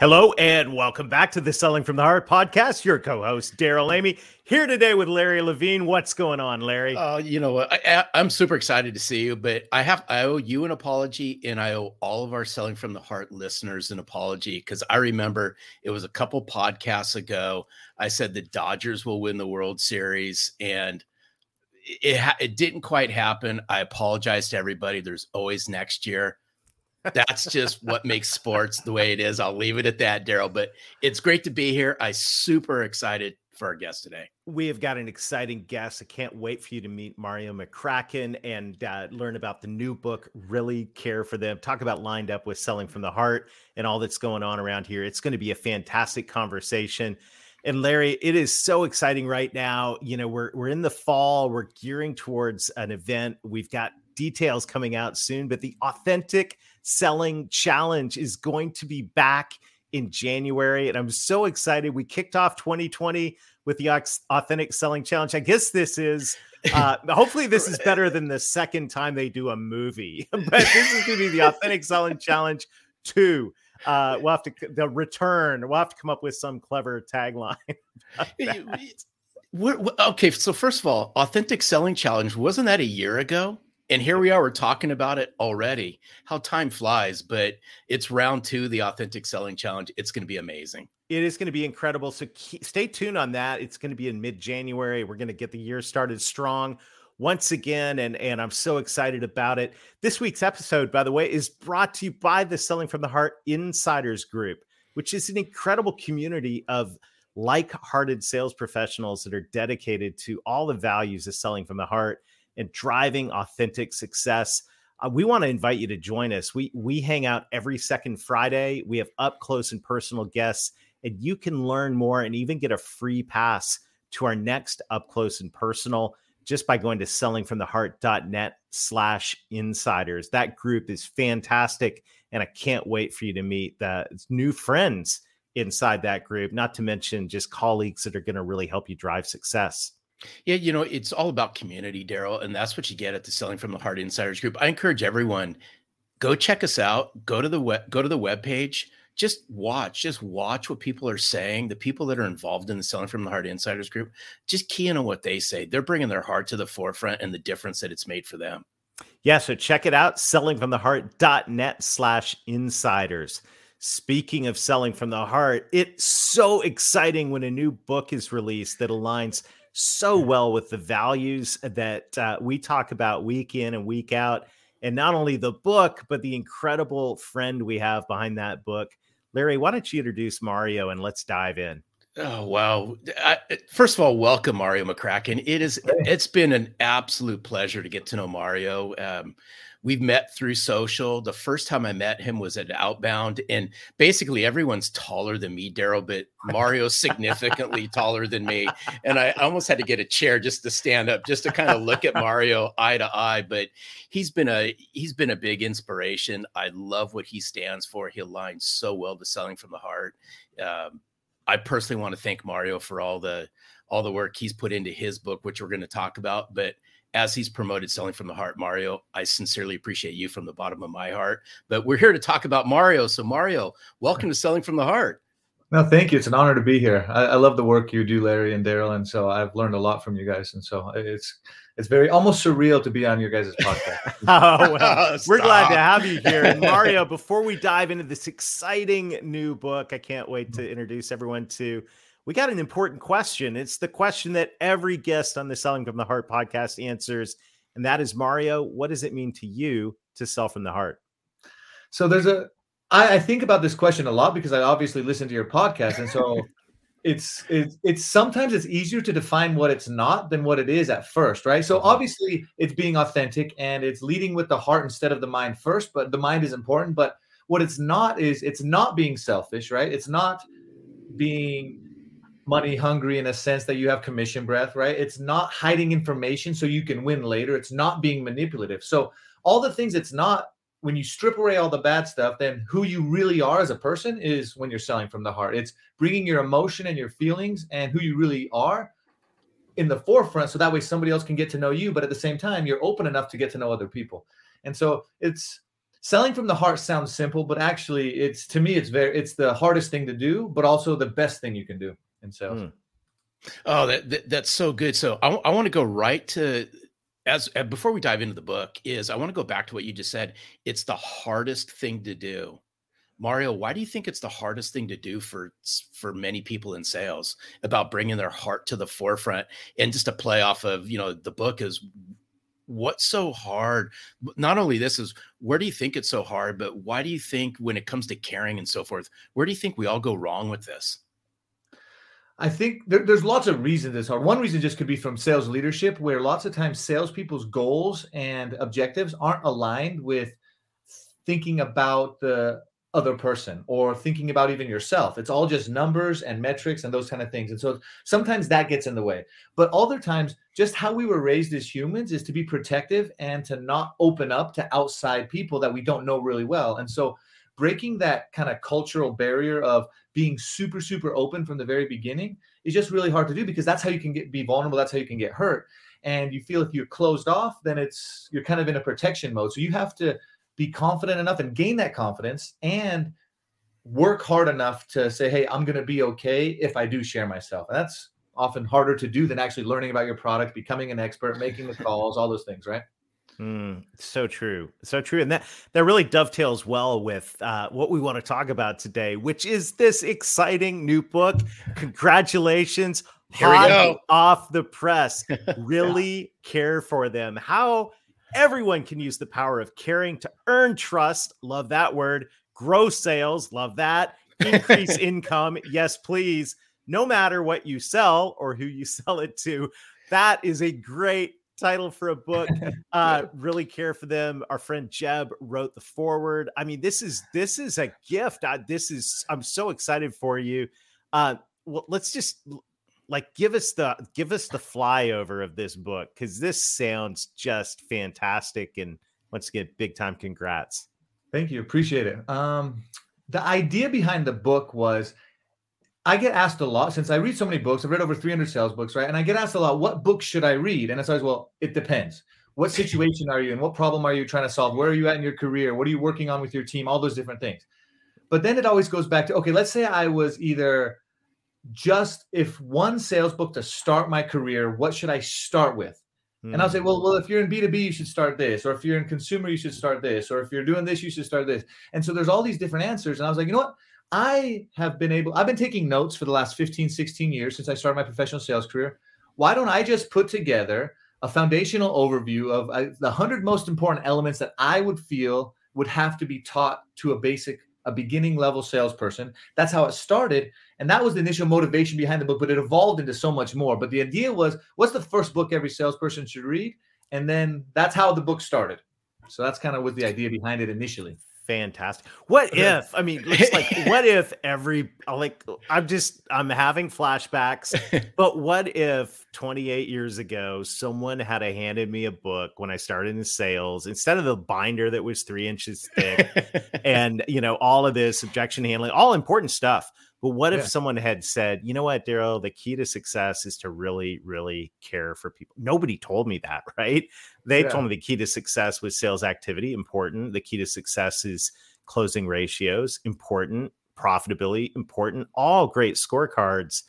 Hello and welcome back to the Selling from the Heart podcast. Your co-host Darrell Amy here today with Larry Levine. What's going on, Larry? Uh, you know, what? I, am super excited to see you, but I have I owe you an apology, and I owe all of our Selling from the Heart listeners an apology because I remember it was a couple podcasts ago. I said the Dodgers will win the World Series, and it it didn't quite happen. I apologize to everybody. There's always next year that's just what makes sports the way it is. I'll leave it at that, Darrell. But it's great to be here. I super excited for our guest today. We have got an exciting guest. I can't wait for you to meet Mario McCracken and uh, learn about the new book. Really care for them. Talk about lined up with selling from the heart and all that's going on around here. It's going to be a fantastic conversation. And Larry, it is so exciting right now. You know, we're we're in the fall. We're gearing towards an event. We've got details coming out soon, but the authentic selling challenge is going to be back in January. And I'm so excited. We kicked off 2020 with the authentic selling challenge. I guess this is uh hopefully this is better than the second time they do a movie, but this is going to be the authentic selling challenge 2 uh we'll have to the return we'll have to come up with some clever tagline okay so first of all authentic selling challenge wasn't that a year ago and here we are we're talking about it already. How time flies but it's round two the authentic selling challenge. It's going to be amazing. It is going to be incredible so keep, stay tuned on that. It's going to be in mid-january. We're going to get the year started strong once again and and i'm so excited about it. This week's episode by the way is brought to you by the selling from the heart insiders group which is an incredible community of like-hearted sales professionals that are dedicated to all the values of selling from the heart and driving authentic success. Uh, we want to invite you to join us. We we hang out every second Friday. We have up close and personal guests, and you can learn more and even get a free pass to our next up close and personal just by going to sellingfromtheheart.net slash insiders. That group is fantastic, and I can't wait for you to meet the new friends inside that group, not to mention just colleagues that are going to really help you drive success. Yeah, you know, it's all about community, Daryl, and that's what you get at the Selling from the Heart Insiders Group. I encourage everyone go check us out. Go to the web, go to the web page. Just watch, just watch what people are saying. The people that are involved in the Selling from the Heart Insiders Group, just key in on what they say. They're bringing their heart to the forefront and the difference that it's made for them. Yeah, so check it out, sellingfromtheheart.net slash insiders. Speaking of selling from the heart, it's so exciting when a new book is released that aligns – so well with the values that uh, we talk about week in and week out. And not only the book, but the incredible friend we have behind that book. Larry, why don't you introduce Mario and let's dive in? Oh wow! I, first of all, welcome Mario McCracken. It is it's been an absolute pleasure to get to know Mario. Um, We've met through social. The first time I met him was at Outbound, and basically everyone's taller than me, Darrell, but Mario's significantly taller than me. And I almost had to get a chair just to stand up, just to kind of look at Mario eye to eye. But he's been a he's been a big inspiration. I love what he stands for. He aligns so well to selling from the heart. Um, I personally want to thank Mario for all the all the work he's put into his book, which we're going to talk about. But as he's promoted selling from the heart mario i sincerely appreciate you from the bottom of my heart but we're here to talk about mario. So mario welcome to selling from the heart. No thank you. It's an honor to be here. I, I love the work you do larry and darrell and so i've learned a lot from you guys and so it's it's very almost surreal to be on your guys' podcast. Oh well we're glad to have you here. And mario before we dive into this exciting new book i can't wait to introduce everyone to we got an important question. It's the question that every guest on the Selling from the Heart podcast answers. And that is Mario, what does it mean to you to sell from the heart? So there's a I, I think about this question a lot because I obviously listen to your podcast. And so it's it's it's sometimes it's easier to define what it's not than what it is at first, right? So Mhm. obviously it's being authentic and it's leading with the heart instead of the mind first, but the mind is important. But what it's not is it's not being selfish, right? It's not being money hungry in a sense that you have commission breath, right? It's not hiding information so you can win later. It's not being manipulative. So all the things it's not when you strip away all the bad stuff, then who you really are as a person is when you're selling from the heart. It's bringing your emotion and your feelings and who you really are in the forefront so that way somebody else can get to know you but at the same time you're open enough to get to know other people and so it's selling from the heart sounds simple but actually it's to me it's very it's the hardest thing to do but also the best thing you can do in so, Mm. Oh, that, that that's so good. So I, want to go right to as uh, before we dive into the book is I want to go back to what you just said. It's the hardest thing to do. Mario, why do you think it's the hardest thing to do for for many people in sales about bringing their heart to the forefront? And just to play off of, you know, the book is what's so hard? Not only this is where do you think it's so hard, but why do you think when it comes to caring and so forth, where do you think we all go wrong with this? I think there, there's lots of reasons it's hard. One reason just could be from sales leadership, where lots of times salespeople's goals and objectives aren't aligned with thinking about the other person or thinking about even yourself. It's all just numbers and metrics and those kind of things. And so sometimes that gets in the way. But other times, just how we were raised as humans is to be protective and to not open up to outside people that we don't know really well. And so breaking that kind of cultural barrier of being super super open from the very beginning is just really hard to do because that's how you can get be vulnerable. That's how you can get hurt. And you feel if you're closed off then it's you're kind of in a protection mode. So you have to be confident enough and gain that confidence and work hard enough to say hey i'm going to be okay if i do share myself. And that's often harder to do than actually learning about your product becoming an expert making the calls all those things right Mm, so true, so true, and that that really dovetails well with uh, what we want to talk about today, which is this exciting new book. Congratulations! Here we go. off the press. Really care for them. How everyone can use the power of caring to earn trust. Love that word. Grow sales. Love that. Increase income. Yes, please. No matter what you sell or who you sell it to. That is a great title for a book uh really care for them. Our friend jeb wrote the forward i mean this is this is a gift. I, this is i'm so excited for you. Uh well let's just like give us the give us the flyover of this book because this sounds just fantastic and once again big time congrats. Thank you. Appreciate it. Um, the idea behind the book was I get asked a lot since I read so many books. I've read over 300 sales books, right? And I get asked a lot, what books should I read? And it's always, well, it depends. What situation are you in? What problem are you trying to solve? Where are you at in your career? What are you working on with your team? All those different things. But then it always goes back to, okay, let's say I was either just if one sales book to start my career, what should I start with? And I'll say, well, well, if you're in B2B, you should start this, or if you're in consumer, you should start this, or if you're doing this, you should start this. And so there's all these different answers. And I was like, you know what? I have been able, I've been taking notes for the last 15, 16 years since I started my professional sales career. Why don't I just put together a foundational overview of uh, the 100 most important elements that I would feel would have to be taught to a basic, a beginning level salesperson? That's how it started. And that was the initial motivation behind the book, but it evolved into so much more. But the idea was what's the first book every salesperson should read? And then that's how the book started. So that's kind of what the idea behind it initially. Fantastic. What if i mean it's like what if every like i'm just i'm having flashbacks but what if 28 years ago someone had a handed me a book when i started in sales instead of the binder that was three inches thick and you know all of this objection handling all important stuff but what if someone had said you know what darrell the key to success is to really really care for people nobody told me that right? They Yeah. told me the key to success was sales activity important. The key to success is closing ratios important. Profitability important. All great scorecards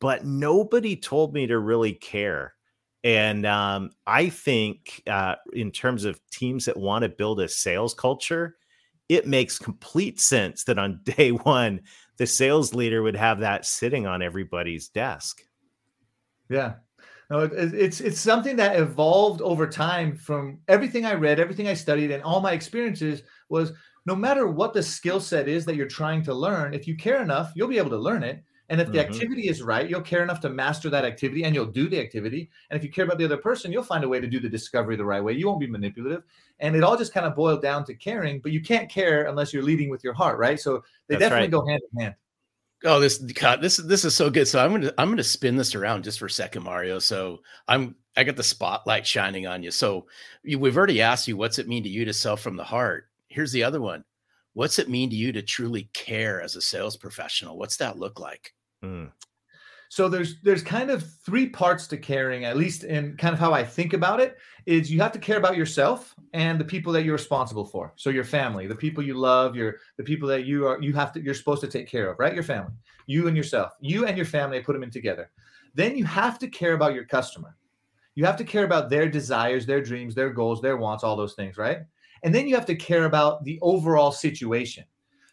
but nobody told me to really care. And um, i think uh, in terms of teams that want to build a sales culture it makes complete sense that on day one the sales leader would have that sitting on everybody's desk Yeah. No, it, it- it's it's something that evolved over time from everything I read, everything I studied, and all my experiences was no matter what the skill set is that you're trying to learn, if you care enough, you'll be able to learn it. And if the Mhm. activity is right, you'll care enough to master that activity and you'll do the activity. And if you care about the other person, you'll find a way to do the discovery the right way. You won't be manipulative. And it all just kind of boiled down to caring, but you can't care unless you're leading with your heart, right? So they That's definitely right. go hand in hand. Oh, this God, this this is so good. So I'm gonna I'm gonna spin this around just for a second, Mario. So I'm I got the spotlight shining on you. So you, we've already asked you what's it mean to you to sell from the heart. Here's the other one. What's it mean to you to truly care as a sales professional? What's that look like? Mm. So there's there's kind of three parts to caring, at least in kind of how I think about it. Is you have to care about yourself and the people that you're responsible for. So your family, the people you love, your the people that you are you have to you're supposed to take care of, right? Your family, you and yourself, you and your family. Put them in together. Then you have to care about your customer. You have to care about their desires, their dreams, their goals, their wants, all those things, right? And then you have to care about the overall situation.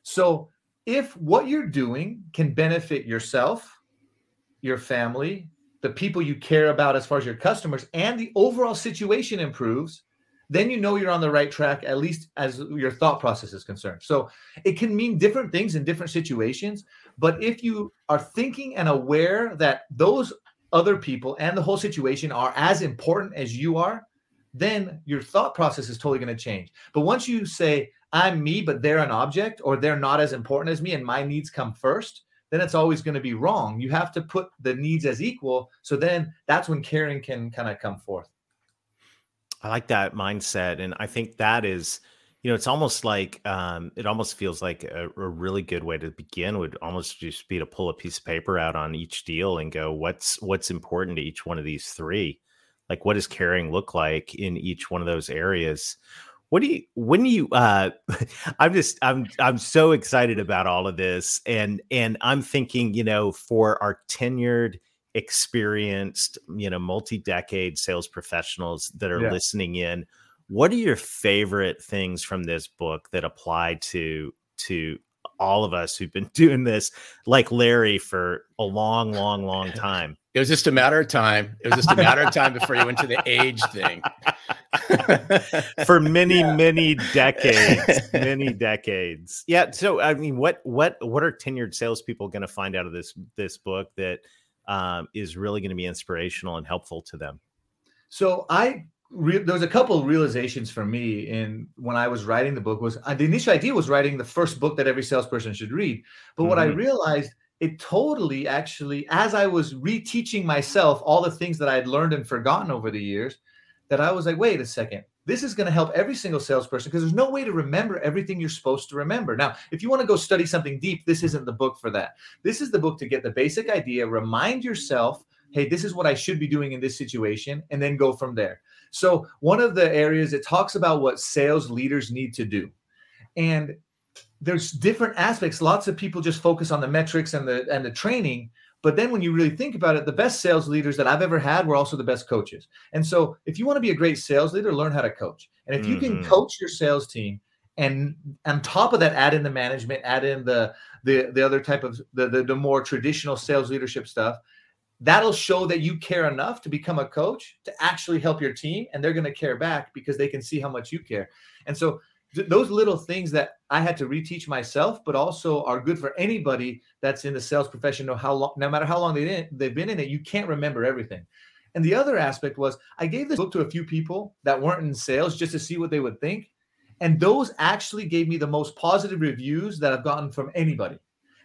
So if what you're doing can benefit yourself, your family, the people you care about as far as your customers, and the overall situation improves, then you know you're on the right track, at least as your thought process is concerned. So it can mean different things in different situations. But if you are thinking and aware that those other people and the whole situation are as important as you are, then your thought process is totally going to change. But once you say, I'm me, but they're an object, or they're not as important as me, and my needs come first, then it's always going to be wrong. You have to put the needs as equal. So then that's when caring can kind of come forth. I like that mindset, and I think that is, you know, it's almost like um, it almost feels like a, a really good way to begin would almost just be to pull a piece of paper out on each deal and go, what's what's important to each one of these three, like what does caring look like in each one of those areas. What do you when you uh I'm just I'm I'm so excited about all of this and and I'm thinking, you know, for our tenured experienced, you know, multi-decade sales professionals that are Yeah. listening in, what are your favorite things from this book that apply to to all of us who've been doing this like Larry for a long, long, long time? It was just a matter of time. It was just a matter of time before you went to the age thing. for many Yeah. many decades many decades yeah so i mean what what what are tenured salespeople going to find out of this this book that um, is really going to be inspirational and helpful to them So I re- there was a couple of realizations for me in when I was writing the book was uh, the initial idea was writing the first book that every salesperson should read. But what I Mhm. realized it totally actually as I was reteaching myself all the things that I had learned and forgotten over the years, that I was like, wait a second. This is going to help every single salesperson because there's no way to remember everything you're supposed to remember. Now, if you want to go study something deep, this isn't the book for that. This is the book to get the basic idea, remind yourself hey, this is what I should be doing in this situation, and then go from there. So, one of the areas it talks about what sales leaders need to do. And there's different aspects. Lots of people just focus on the metrics and the and the training, but then when you really think about it, the best sales leaders that I've ever had were also the best coaches. And so, if you want to be a great sales leader, learn how to coach. And if you can Mhm. coach your sales team and on top of that add in the management, add in the the the other type of the the, the more traditional sales leadership stuff, that'll show that you care enough to become a coach to actually help your team and they're going to care back because they can see how much you care and so th- those little things that i had to reteach myself but also are good for anybody that's in the sales profession know how long no matter how long they didn't, they've been in it you can't remember everything and the other aspect was i gave this book to a few people that weren't in sales just to see what they would think and those actually gave me the most positive reviews that i've gotten from anybody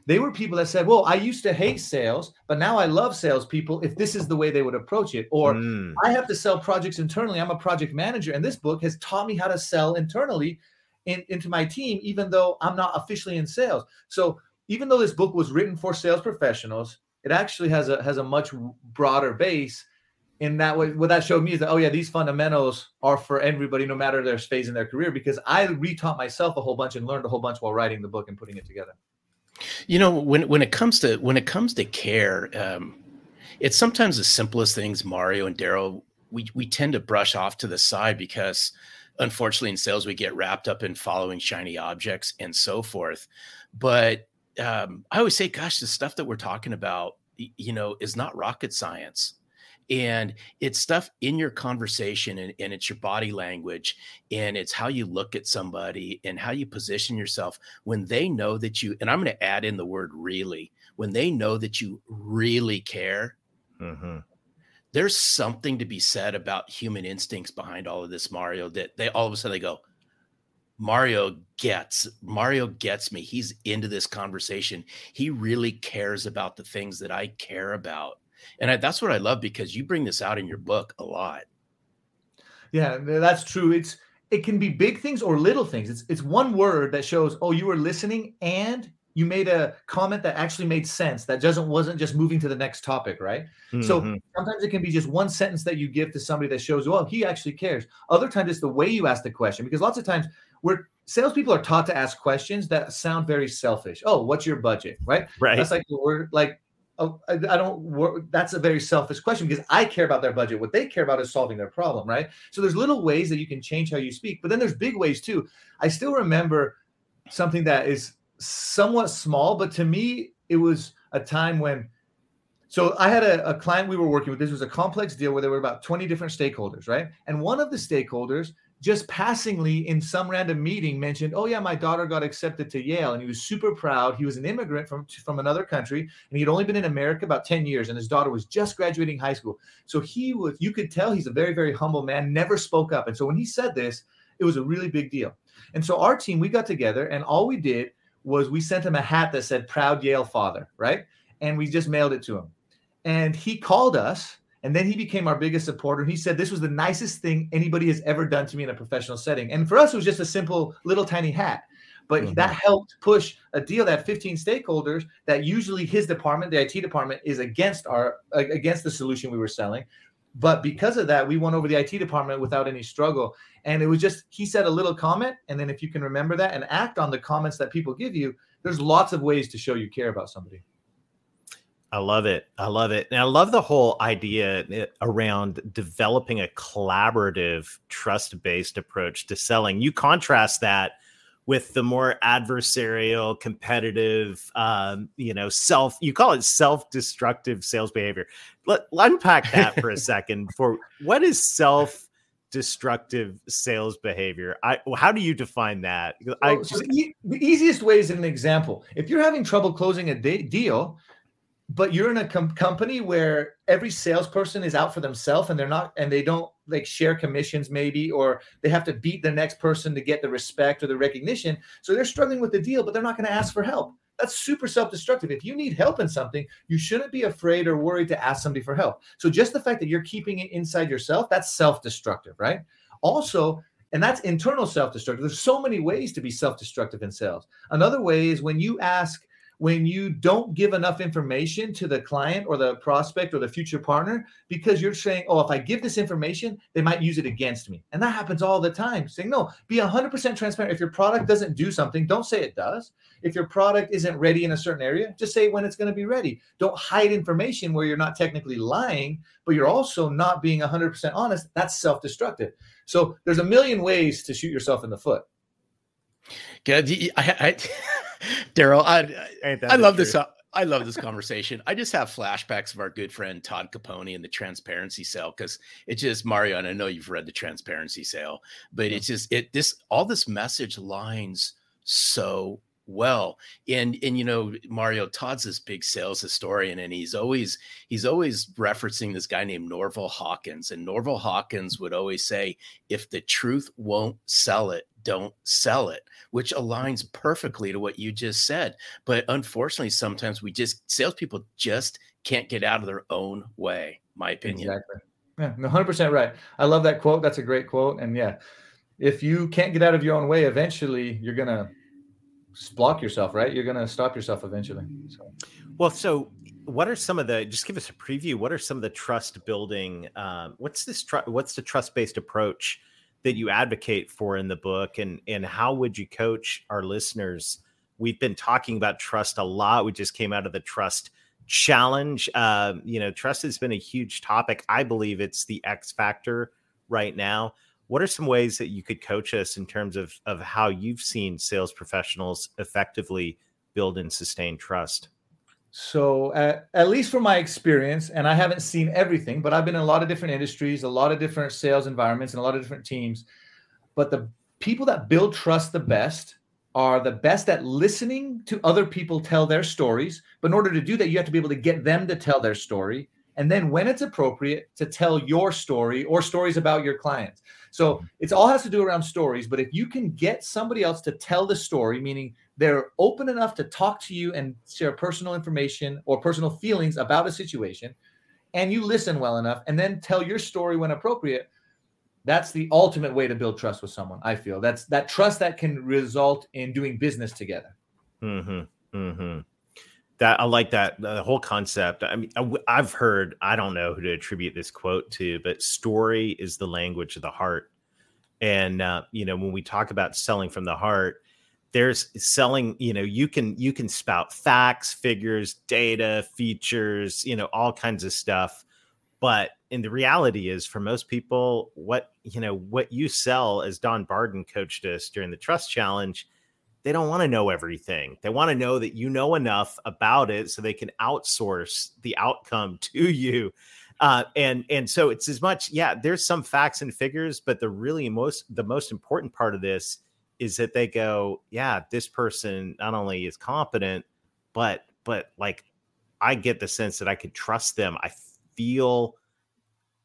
they were people that said, Well, I used to hate sales, but now I love salespeople if this is the way they would approach it. Or Mm, I have to sell projects internally. I'm a project manager, and this book has taught me how to sell internally in, into my team, even though I'm not officially in sales. So even though this book was written for sales professionals, it actually has a has a much broader base. In that way, what that showed me is that oh yeah, these fundamentals are for everybody, no matter their phase in their career, because I retaught myself a whole bunch and learned a whole bunch while writing the book and putting it together. You know, when when it comes to when it comes to care, um, it's sometimes the simplest things. Mario and Darrell, we we tend to brush off to the side because, unfortunately, in sales we get wrapped up in following shiny objects and so forth. But um, I always say, gosh, the stuff that we're talking about, you know, is not rocket science. and it's stuff in your conversation and, and, it's your body language and it's how you look at somebody and how you position yourself when they know that you and i'm going to add in the word really when they know that you really care mm-hmm. There's something to be said about human instincts behind all of this mario that they all of a sudden they go mario gets mario gets me he's into this conversation he really cares about the things that i care about and I, that's what I love because you bring this out in your book a lot. Yeah, that's true. It's it can be big things or little things. It's it's one word that shows, oh, you were listening and you made a comment that actually made sense that doesn't wasn't just moving to the next topic right mm-hmm. so sometimes it can be just one sentence that you give to somebody that shows well he actually cares other times it's the way you ask the question because lots of times we're salespeople are taught to ask questions that sound very selfish oh what's your budget right right that's like word like Oh, I, I don't that's a very selfish question because I care about their budget. What they care about is solving their problem, right? So there's little ways that you can change how you speak, but then there's big ways too. I still remember something that is somewhat small, but to me, it was a time when so I had a, a, client we were working with. This was a complex deal where there were about 20 different stakeholders, right? And one of the stakeholders just passingly in some random meeting mentioned, "Oh yeah, my daughter got accepted to Yale," and he was super proud. He was an immigrant from from another country, and he had only been in America about ten years, and his daughter was just graduating high school. So he was, you could tell he's a very very humble man, never spoke up, and so when he said this, it was a really big deal. And so our team we got together, and all we did was we sent him a hat that said "Proud Yale Father," right? And we just mailed it to him, and he called us and then he became our biggest supporter. He said, This was the nicest thing anybody has ever done to me in a professional setting. And for us, it was just a simple little tiny hat. But mm-hmm. that helped push a deal that 15 stakeholders that usually his department, the IT department, is against our against the solution we were selling. But because of that, we won over the IT department without any struggle. And it was just he said a little comment, and then if you can remember that and act on the comments that people give you, there's lots of ways to show you care about somebody. I love it. I love it. And I love the whole idea eh, around developing a collaborative, trust based approach to selling. You contrast that with the more adversarial, competitive, um, you know, self, you call it self destructive sales behavior. Let, unpack that for a second. For what is self destructive sales behavior? I, how do you define that? I just, so the, the, easiest way is an example. If you're having trouble closing a de- deal, but you're in a com- company where every salesperson is out for themselves and they're not and they don't like share commissions maybe or they have to beat the next person to get the respect or the recognition so they're struggling with the deal but they're not going to ask for help that's super self-destructive. If you need help in something you shouldn't be afraid or worried to ask somebody for help. So just the fact that you're keeping it inside yourself that's self-destructive right? Also and that's internal self-destructive. There's so many ways to be self-destructive in sales. Another way is when you ask when you don't give enough information to the client or the prospect or the future partner because you're saying, oh, if I give this information, they might use it against me. And that happens all the time. Saying, no, be 100% transparent. If your product doesn't do something, don't say it does. If your product isn't ready in a certain area, just say when it's going to be ready. Don't hide information where you're not technically lying, but you're also not being 100% honest. That's self destructive. So there's a million ways to shoot yourself in the foot. Good. I, I, Darrell, I, I love this. Uh, I love this conversation. I just have flashbacks of our good friend Todd Caponi and the transparency sale because it's just Mario, and I know you've read the transparency sale, but it's just it this all this message lines so well and and you know mario todd's this big sales historian and he's always he's always referencing this guy named norval hawkins and norval hawkins would always say if the truth won't sell it don't sell it which aligns perfectly to what you just said but unfortunately sometimes we just salespeople just can't get out of their own way my opinion exactly yeah 100% right i love that quote that's a great quote and yeah if you can't get out of your own way eventually you're gonna block yourself, right? You're going to stop yourself eventually. So. Well, so what are some of the? Just give us a preview. What are some of the trust building? Um, what's this? Tr- what's the trust based approach that you advocate for in the book, and and how would you coach our listeners? We've been talking about trust a lot. We just came out of the trust challenge. Uh, you know, trust has been a huge topic. I believe it's the X factor right now what are some ways that you could coach us in terms of of how you've seen sales professionals effectively build and sustain trust So, uh, at least from my experience, and I haven't seen everything, but I've been in a lot of different industries, a lot of different sales environments, and a lot of different teams. But the people that build trust the best are the best at listening to other people tell their stories. But in order to do that, you have to be able to get them to tell their story. And then, when it's appropriate, to tell your story or stories about your clients. So, it's all has to do around stories. But if you can get somebody else to tell the story, meaning they're open enough to talk to you and share personal information or personal feelings about a situation, and you listen well enough, and then tell your story when appropriate, that's the ultimate way to build trust with someone. I feel that's that trust that can result in doing business together. Hmm. Hmm. That I like that the whole concept. I mean, I, I've heard. I don't know who to attribute this quote to, but story is the language of the heart. And uh, you know, when we talk about selling from the heart, there's selling you know you can you can spout facts figures data features you know all kinds of stuff but in the reality is for most people what you know what you sell as don barden coached us during the trust challenge they don't want to know everything they want to know that you know enough about it so they can outsource the outcome to you uh, and and so it's as much yeah there's some facts and figures but the really most the most important part of this is that they go, yeah, this person not only is competent, but but like I get the sense that I could trust them. I feel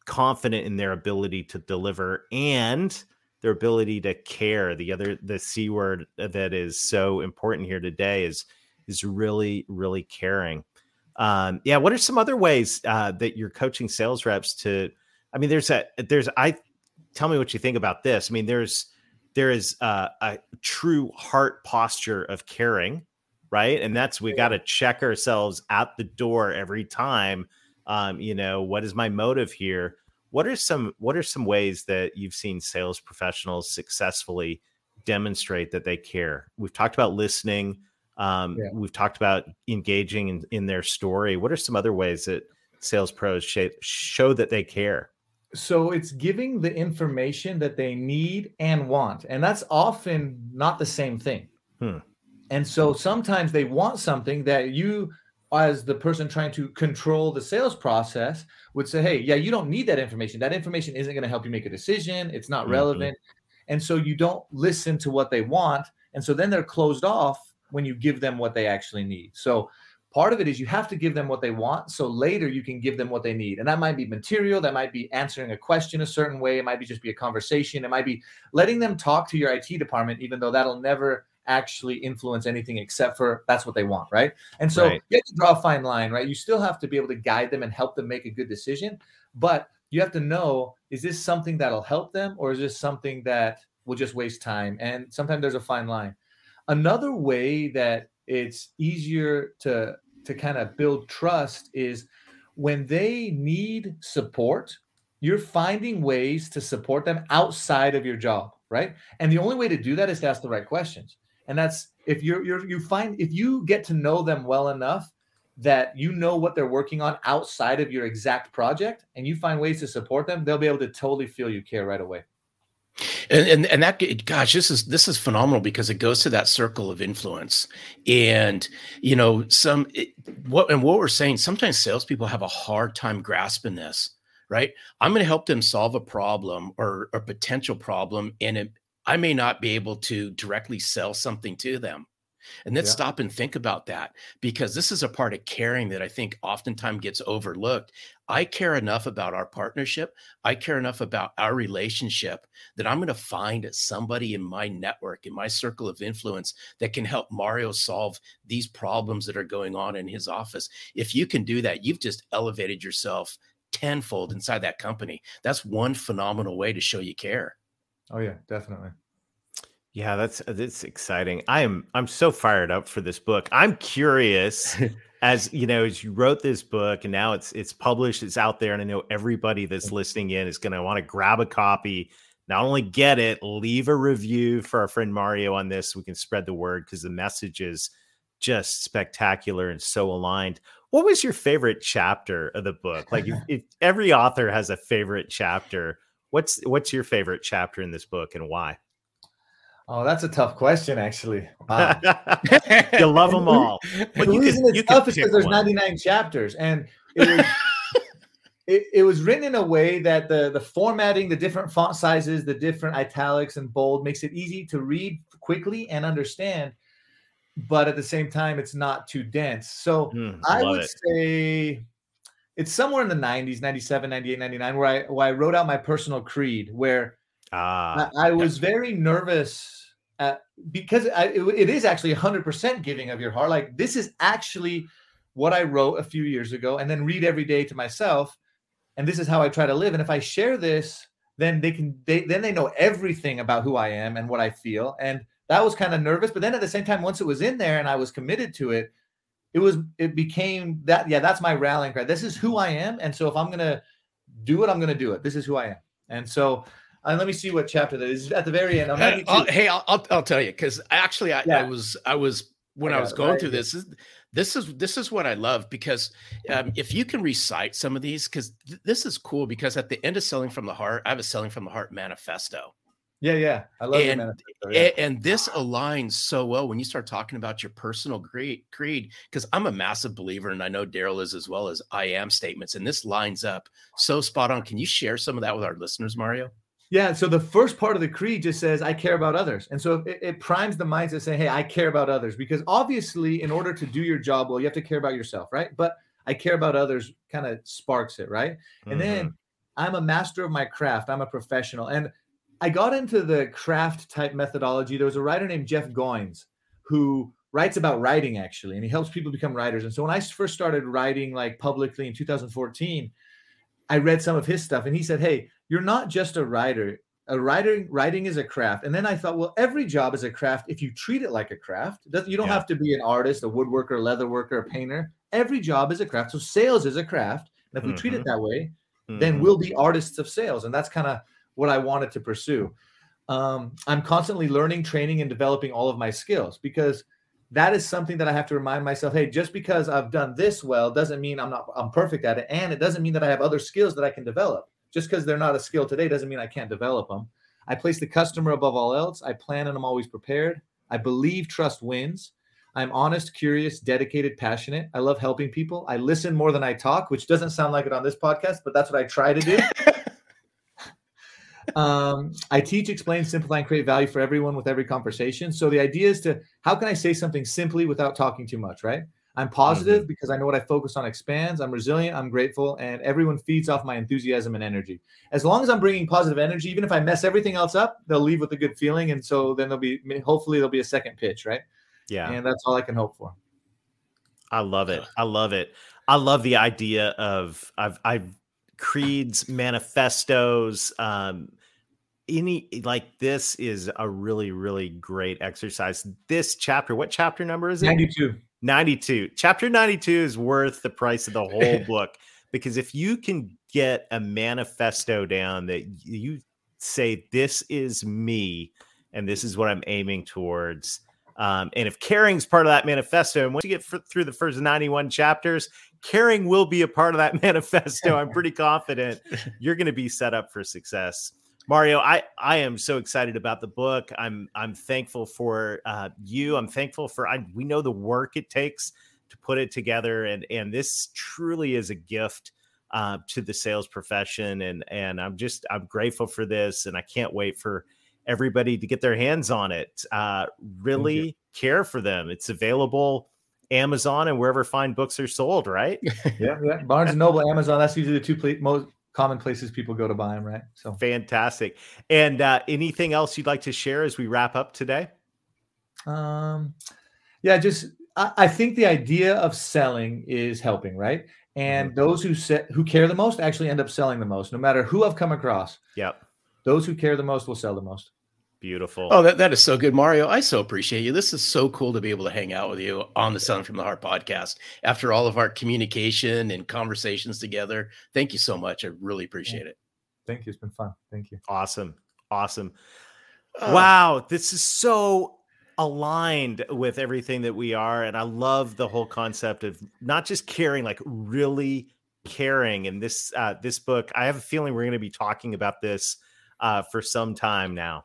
confident in their ability to deliver and their ability to care. The other the C word that is so important here today is is really really caring. Um, yeah, what are some other ways uh, that you're coaching sales reps to? I mean, there's a there's I tell me what you think about this. I mean, there's there is uh, a true heart posture of caring, right? And that's we got to check ourselves at the door every time. Um, you know, what is my motive here? What are some what are some ways that you've seen sales professionals successfully demonstrate that they care? We've talked about listening. Um, yeah. We've talked about engaging in, in their story. What are some other ways that sales pros sh- show that they care? so it's giving the information that they need and want and that's often not the same thing hmm. and so sometimes they want something that you as the person trying to control the sales process would say hey yeah you don't need that information that information isn't going to help you make a decision it's not mm-hmm. relevant and so you don't listen to what they want and so then they're closed off when you give them what they actually need so Part of it is you have to give them what they want. So later you can give them what they need. And that might be material, that might be answering a question a certain way, it might be just be a conversation, it might be letting them talk to your IT department, even though that'll never actually influence anything except for that's what they want, right? And so right. you have to draw a fine line, right? You still have to be able to guide them and help them make a good decision, but you have to know is this something that'll help them or is this something that will just waste time? And sometimes there's a fine line. Another way that it's easier to to kind of build trust is when they need support you're finding ways to support them outside of your job right and the only way to do that is to ask the right questions and that's if you're, you're you find if you get to know them well enough that you know what they're working on outside of your exact project and you find ways to support them they'll be able to totally feel you care right away. And, and and that gosh this is this is phenomenal because it goes to that circle of influence. And you know some it, what and what we're saying sometimes salespeople have a hard time grasping this right? I'm going to help them solve a problem or a potential problem and it, i may not be able to directly sell something to them and let's yeah. stop and think about that because this is a part of caring that I think oftentimes gets overlooked. I care enough about our partnership. I care enough about our relationship that I'm going to find somebody in my network, in my circle of influence, that can help Mario solve these problems that are going on in his office. If you can do that, you've just elevated yourself tenfold inside that company. That's one phenomenal way to show you care. Oh, yeah, definitely. Yeah, that's uh, that's exciting. I am I'm so fired up for this book. I'm curious as you know, as you wrote this book and now it's it's published, it's out there, and I know everybody that's listening in is gonna want to grab a copy, not only get it, leave a review for our friend Mario on this. We can spread the word because the message is just spectacular and so aligned. What was your favorite chapter of the book? Like if, if every author has a favorite chapter, what's what's your favorite chapter in this book and why? Oh, that's a tough question, actually. Wow. you love them all. the reason it's tough is because there's 99 chapters, and it was, it, it was written in a way that the the formatting, the different font sizes, the different italics and bold makes it easy to read quickly and understand. But at the same time, it's not too dense. So Mm, I would it. say it's somewhere in the 90s, 97, 98, 99, where I where I wrote out my personal creed, where Ah, I, I was very nervous at, because I, it, it is actually 100% giving of your heart. Like this is actually what I wrote a few years ago, and then read every day to myself. And this is how I try to live. And if I share this, then they can they then they know everything about who I am and what I feel. And that was kind of nervous. But then at the same time, once it was in there and I was committed to it, it was it became that yeah that's my rallying cry. This is who I am. And so if I'm gonna do it, I'm gonna do it. This is who I am. And so uh, let me see what chapter that is at the very end. I'm Uh, 92. I'll- hey, I'll, I'll I'll tell you because actually I, I was I was when I I, was going right through this this is this is what I love because um, if you can recite some of these because th- this is cool because at the end of selling from the heart I have a selling from the heart manifesto Yeah, yeah. I love And- manifesto. Yeah. And, this aligns so well when you start talking about your personal creed creed because I'm a massive believer and I know Darrell is as well as I am statements and this lines up so spot on. Can you share some of that with our listeners, Mario? Yeah. So the first part of the creed just says, I care about others. And so it, it primes the mindset saying, Hey, I care about others. Because obviously, in order to do your job well, you have to care about yourself, right? But I care about others kind of sparks it, right? And then mm-hmm. I'm a master of my craft. I'm a professional. And I got into the craft type methodology. There was a writer named Jeff Goins who writes about writing actually, and he helps people become writers. And so when I first started writing like publicly in 2014, I read some of his stuff and he said, Hey, you're not just a writer. A writer writing is a craft. And then I thought, well, every job is a craft if you treat it like a craft. You don't Yeah. have to be an artist, a woodworker, a leather worker, a painter. Every job is a craft. So sales is a craft. And if we treat Mhm. it that way, Mhm. then we'll be artists of sales. And that's kind of what I wanted to pursue. Um, I'm constantly learning, training, and developing all of my skills because that is something that I have to remind myself. Hey, just because I've done this well doesn't mean I'm not I'm perfect at it, and it doesn't mean that I have other skills that I can develop. Just because they're not a skill today doesn't mean I can't develop them. I place the customer above all else. I plan and I'm always prepared. I believe trust wins. I'm honest, curious, dedicated, passionate. I love helping people. I listen more than I talk, which doesn't sound like it on this podcast, but that's what I try to do. um, I teach, explain, simplify, and create value for everyone with every conversation. So the idea is to how can I say something simply without talking too much, right? I'm positive because I know what I focus on expands. I'm resilient. I'm grateful, and everyone feeds off my enthusiasm and energy. As long as I'm bringing positive energy, even if I mess everything else up, they'll leave with a good feeling, and so then there'll be hopefully there'll be a second pitch, right? yeah. And that's all I can hope for. I love it. I love it. I love the idea of I've I've creeds, manifestos, um any like this is a really really great exercise. This chapter, what chapter number is it? 92. 92. Chapter 92 is worth the price of the whole book because if you can get a manifesto down that you say this is me and this is what I'm aiming towards um, and if caring's part of that manifesto, and once you get f- through the first 91 chapters, caring will be a part of that manifesto. I'm pretty confident you're going to be set up for success. Mario, I, I am so excited about the book. I'm I'm thankful for uh, you. I'm thankful for I we know the work it takes to put it together, and and this truly is a gift uh, to the sales profession, and and I'm just I'm grateful for this, and I can't wait for everybody to get their hands on it. Uh, really care for them. It's available Amazon and wherever fine books are sold. Right? Yeah, yeah. Barnes and Noble, Amazon. That's usually the two most common places people go to buy them, right? So Fantastic. And uh, anything else you'd like to share as we wrap up today? Um, yeah, just I, I think the idea of selling is helping, right? And those who set who care the most actually end up selling the most, no matter who I've come across. Yep. Those who care the most will sell the most. Beautiful. Oh, that, that is so good, Mario. I so appreciate you. This is so cool to be able to hang out with you on the Selling from the Heart podcast after all of our communication and conversations together. Thank you so much. I really appreciate it. Thank you. It's been fun. Thank you. Awesome. Awesome. Uh, wow. This is so aligned with everything that we are. And I love the whole concept of not just caring, like really caring. And this uh this book, I have a feeling we're going to be talking about this uh for some time now.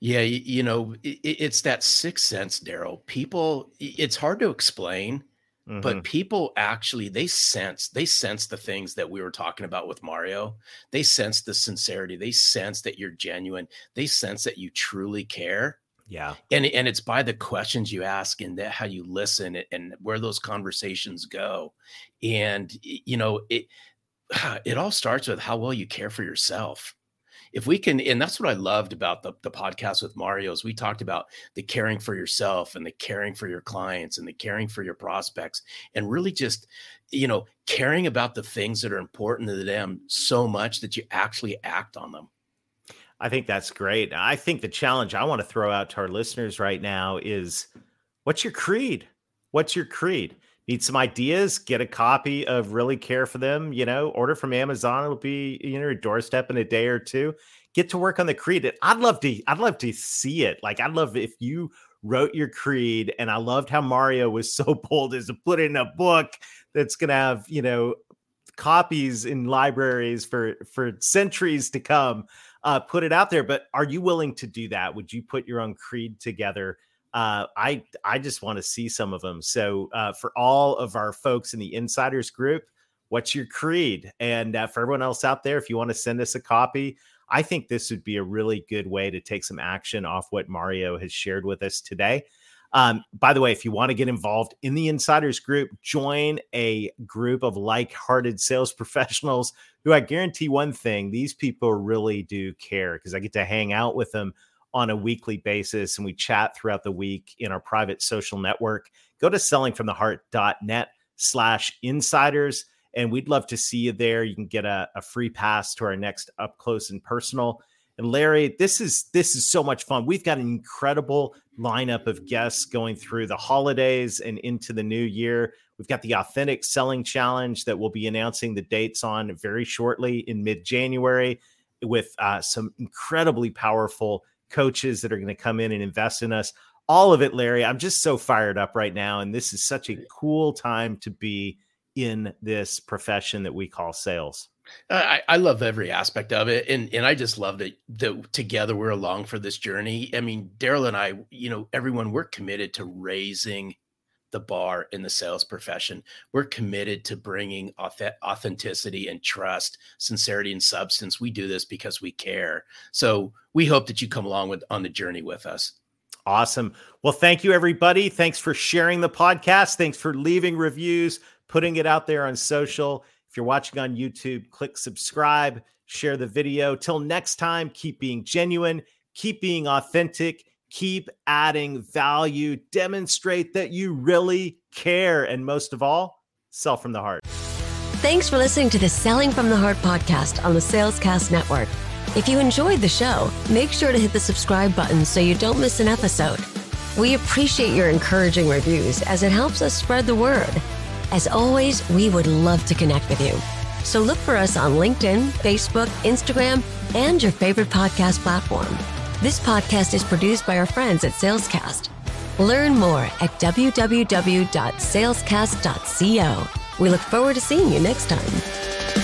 Yeah, you, you know, it, it's that sixth sense, Darrell. People, it's hard to explain, mm-hmm. but people actually they sense they sense the things that we were talking about with Mario. They sense the sincerity. They sense that you're genuine. They sense that you truly care. Yeah. And and it's by the questions you ask and that how you listen and where those conversations go. And you know, it it all starts with how well you care for yourself if we can and that's what i loved about the, the podcast with mario is we talked about the caring for yourself and the caring for your clients and the caring for your prospects and really just you know caring about the things that are important to them so much that you actually act on them. I think that's great. I think the challenge i want to throw out to our listeners right now is what's your creed? What's your creed need some ideas, get a copy of Really Care for Them, you know, order from Amazon. It'll be, you know, your doorstep in a day or two. Get to work on the creed. I'd love to, I'd love to see it. Like, I'd love if you wrote your creed, and I loved how Mario was so bold as to put in a book that's gonna have, you know, copies in libraries for for centuries to come. Uh, put it out there. But are you willing to do that? Would you put your own creed together? Uh, I I just want to see some of them. So uh, for all of our folks in the insiders group, what's your creed? And uh, for everyone else out there, if you want to send us a copy, I think this would be a really good way to take some action off what Mario has shared with us today. Um, by the way, if you want to get involved in the insiders group, join a group of like-hearted sales professionals who I guarantee one thing: these people really do care because I get to hang out with them on a weekly basis and we chat throughout the week in our private social network. Go to sellingfromtheheart.net slash insiders and we'd love to see you there. You can get a, a free pass to our next up close and personal. And Larry, this is this is so much fun. We've got an incredible lineup of guests going through the holidays and into the new year. We've got the Authentic Selling Challenge that we'll be announcing the dates on very shortly in mid January with uh, some incredibly powerful coaches that are going to come in and invest in us. All of it, Larry. I'm just so fired up right now. And this is such a cool time to be in this profession that we call sales. I, I love every aspect of it. And and I just love that that together we're along for this journey. I mean, Darrell and I, you know, everyone, we're committed to raising the bar in the sales profession. We're committed to bringing authenticity and trust, sincerity and substance. We do this because we care. So we hope that you come along with on the journey with us. Awesome. Well, thank you, everybody. Thanks for sharing the podcast. Thanks for leaving reviews, putting it out there on social. If you're watching on YouTube, click subscribe, share the video. Till next time, keep being genuine, keep being authentic keep adding value, demonstrate that you really care, and most of all, sell from the heart. Thanks for listening to the Selling from the Heart podcast on the Salescast Network. If you enjoyed the show, make sure to hit the subscribe button so you don't miss an episode. We appreciate your encouraging reviews as it helps us spread the word. As always, we would love to connect with you. So look for us on LinkedIn, Facebook, Instagram, and your favorite podcast platform. This podcast is produced by our friends at Salescast. Learn more at www.salescast.co. We look forward to seeing you next time.